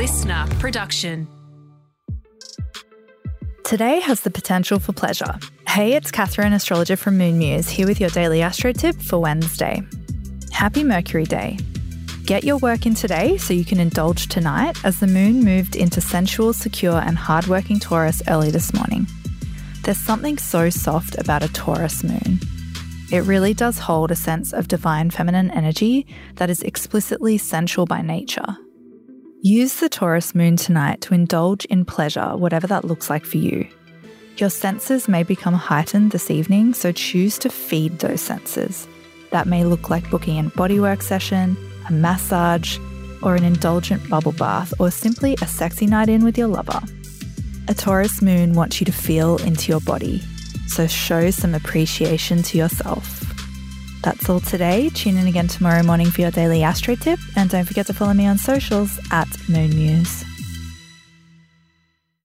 LiSTNR production. Today has the potential for pleasure. Hey, it's Katherine, astrologer from Moon Muse, here with your daily astro tip for Wednesday. Happy Mercury Day. Get your work in today so you can indulge tonight as the moon moved into sensual, secure, and hardworking Taurus early this morning. There's something so soft about a Taurus moon. It really does hold a sense of divine feminine energy that is explicitly sensual by nature. Use the Taurus moon tonight to indulge in pleasure, whatever that looks like for you. Your senses may become heightened this evening, so choose to feed those senses. That may look like booking a bodywork session, a massage, or an indulgent bubble bath, or simply a sexy night in with your lover. A Taurus moon wants you to feel into your body, so show some appreciation to yourself. That's all today. Tune in again tomorrow morning for your daily astro tip, and don't forget to follow me on socials at Moon Muse.